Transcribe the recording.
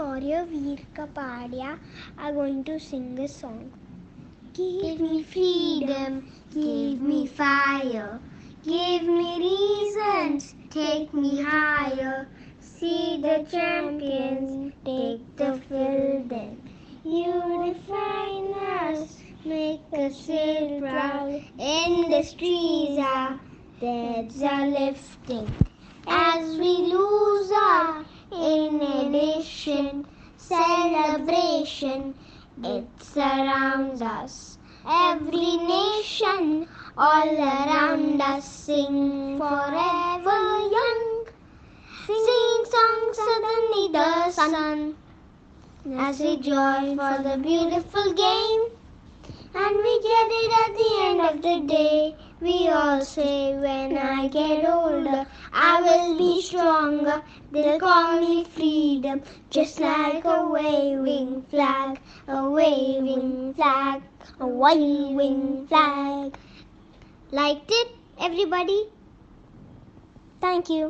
Shaurya Veer Kapadia are going to sing a song. Give me freedom, give me fire, give me reasons, take me higher. See the champions, take the field then. You define us, make us feel proud. Industries our heads are lifting as Celebration, it surrounds us. Every nation, all around us, sing forever young. Singing songs suddenly the sun as we join for the beautiful game. And we get it at the end of the day. We all say, when I get older, I will be They'll call me freedom, just like a waving flag, a waving flag, a waving flag. Liked it, everybody? Thank you.